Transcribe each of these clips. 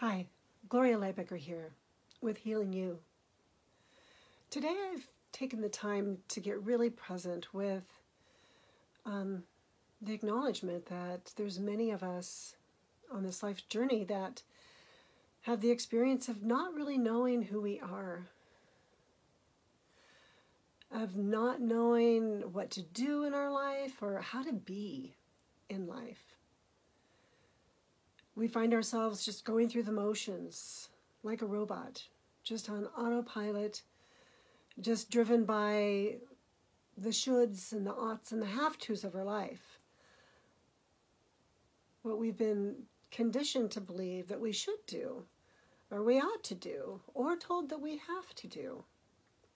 Hi, Gloria Lybecker here with Healing You. Today I've taken the time to get really present with um, the acknowledgement that there's many of us on this life journey that have the experience of not really knowing who we are, of not knowing what to do in our life or how to be in life. We find ourselves just going through the motions like a robot, just on autopilot, just driven by the shoulds and the oughts and the have tos of our life. What we've been conditioned to believe that we should do, or we ought to do, or told that we have to do.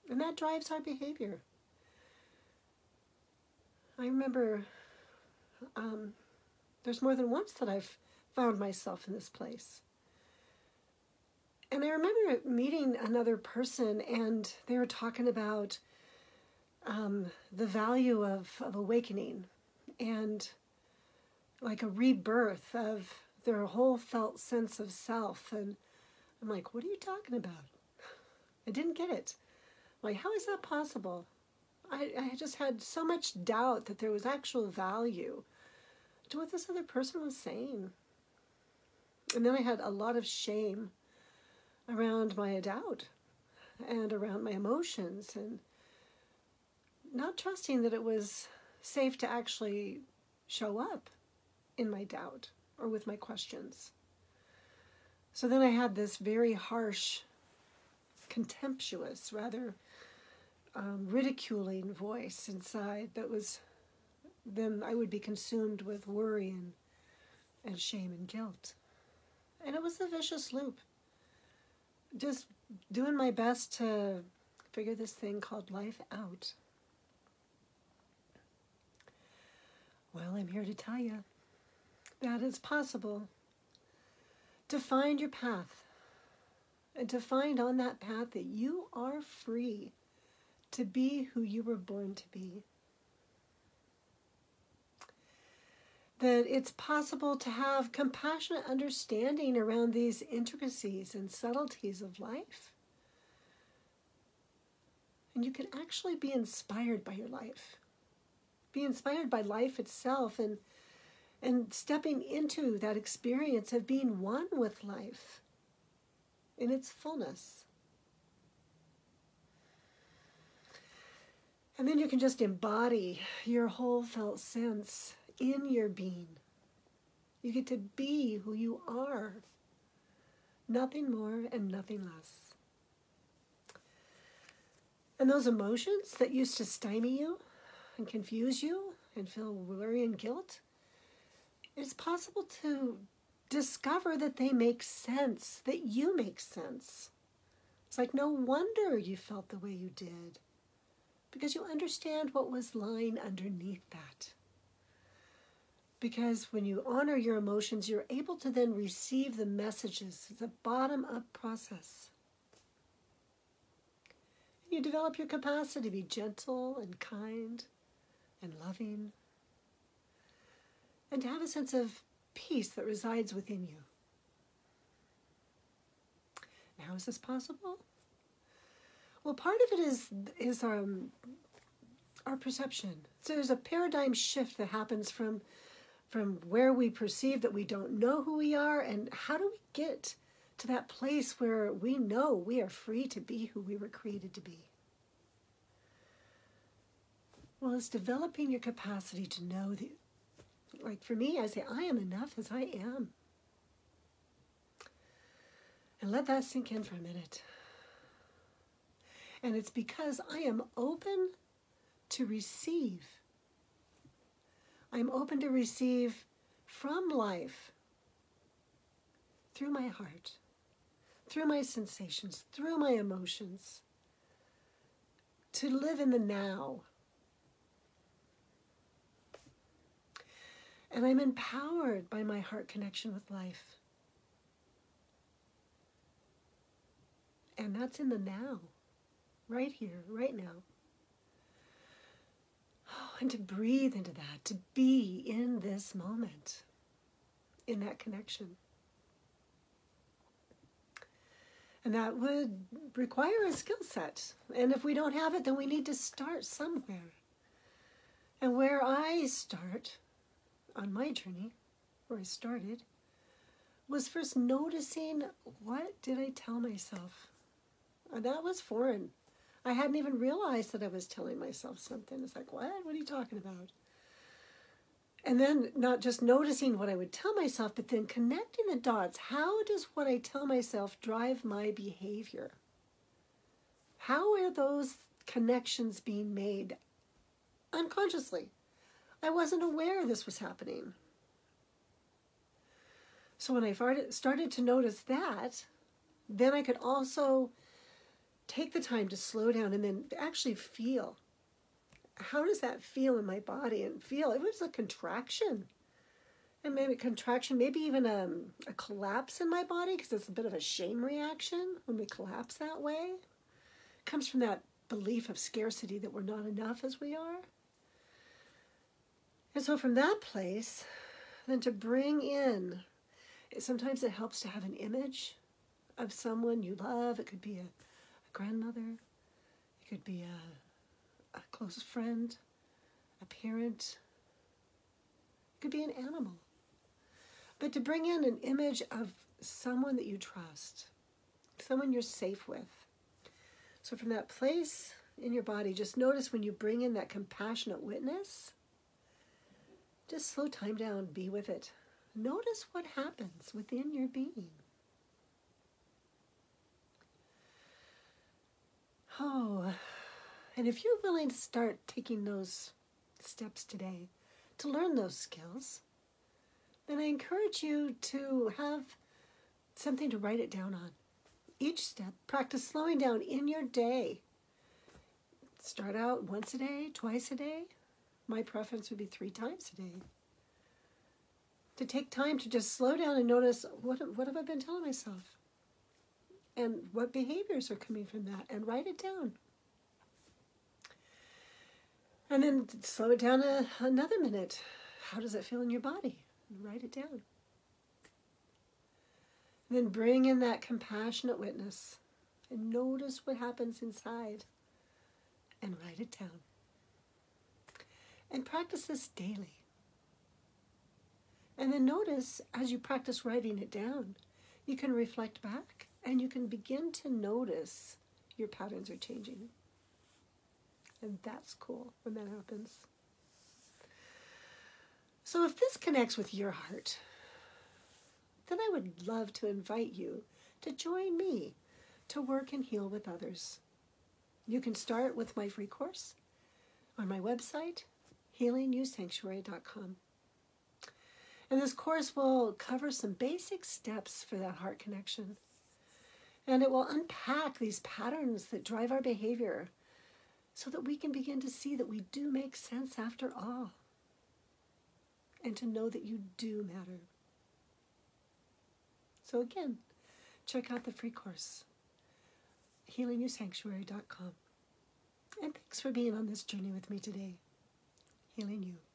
And that drives our behavior. I remember um, there's more than once that I've found myself in this place. And I remember meeting another person, and they were talking about um, the value of, of awakening and like a rebirth of their whole felt sense of self. And I'm like, what are you talking about? I didn't get it. I'm like, how is that possible? I, I just had so much doubt that there was actual value to what this other person was saying. And then I had a lot of shame around my doubt and around my emotions and not trusting that it was safe to actually show up in my doubt or with my questions. So then I had this very harsh, contemptuous, rather um, ridiculing voice inside that was then I would be consumed with worry and, and shame and guilt. And it was a vicious loop. Just doing my best to figure this thing called life out. Well, I'm here to tell you that it's possible to find your path and to find on that path that you are free to be who you were born to be. That it's possible to have compassionate understanding around these intricacies and subtleties of life. And you can actually be inspired by your life, be inspired by life itself, and, and stepping into that experience of being one with life in its fullness. And then you can just embody your whole felt sense in your being. You get to be who you are. Nothing more and nothing less. And those emotions that used to stymie you and confuse you and feel worry and guilt, it's possible to discover that they make sense, that you make sense. It's like no wonder you felt the way you did, because you understand what was lying underneath that. Because when you honor your emotions, you're able to then receive the messages. It's a bottom up process. You develop your capacity to be gentle and kind and loving and to have a sense of peace that resides within you. How is this possible? Well, part of it is is um, our perception. So there's a paradigm shift that happens from from where we perceive that we don't know who we are and how do we get to that place where we know we are free to be who we were created to be? Well, it's developing your capacity to know that, like for me, I say, I am enough as I am. And let that sink in for a minute. And it's because I am open to receive I'm open to receive from life through my heart, through my sensations, through my emotions, to live in the now. And I'm empowered by my heart connection with life. And that's in the now, right here, right now and to breathe into that, to be in this moment, in that connection. And that would require a skill set. And if we don't have it, then we need to start somewhere. And where I start on my journey, where I started, was first noticing what did I tell myself? And that was foreign. I hadn't even realized that I was telling myself something. It's like, what? What are you talking about? And then not just noticing what I would tell myself, but then connecting the dots. How does what I tell myself drive my behavior? How are those connections being made unconsciously? I wasn't aware this was happening. So when I started to notice that, then I could also take the time to slow down and then actually feel. How does that feel in my body and feel? It was a contraction. And maybe contraction maybe even a, a collapse in my body because it's a bit of a shame reaction when we collapse that way. It comes from that belief of scarcity that we're not enough as we are. And so from that place then to bring in sometimes it helps to have an image of someone you love. It could be a grandmother it could be a a close friend, a parent, it could be an animal. But to bring in an image of someone that you trust, someone you're safe with. So, from that place in your body, just notice when you bring in that compassionate witness, just slow time down, be with it. Notice what happens within your being. Oh, and if you're willing to start taking those steps today to learn those skills, then I encourage you to have something to write it down on. Each step, practice slowing down in your day. Start out once a day, twice a day. My preference would be three times a day. To take time to just slow down and notice what, what have I been telling myself? And what behaviors are coming from that, and write it down. And then slow it down a, another minute. How does it feel in your body? Write it down. And then bring in that compassionate witness and notice what happens inside and write it down. And practice this daily. And then notice as you practice writing it down, you can reflect back and you can begin to notice your patterns are changing. And that's cool when that happens. So, if this connects with your heart, then I would love to invite you to join me to work and heal with others. You can start with my free course on my website, healingyousanctuary.com. And this course will cover some basic steps for that heart connection. And it will unpack these patterns that drive our behavior so that we can begin to see that we do make sense after all and to know that you do matter. So, again, check out the free course, healingyousanctuary.com. And thanks for being on this journey with me today. Healing you.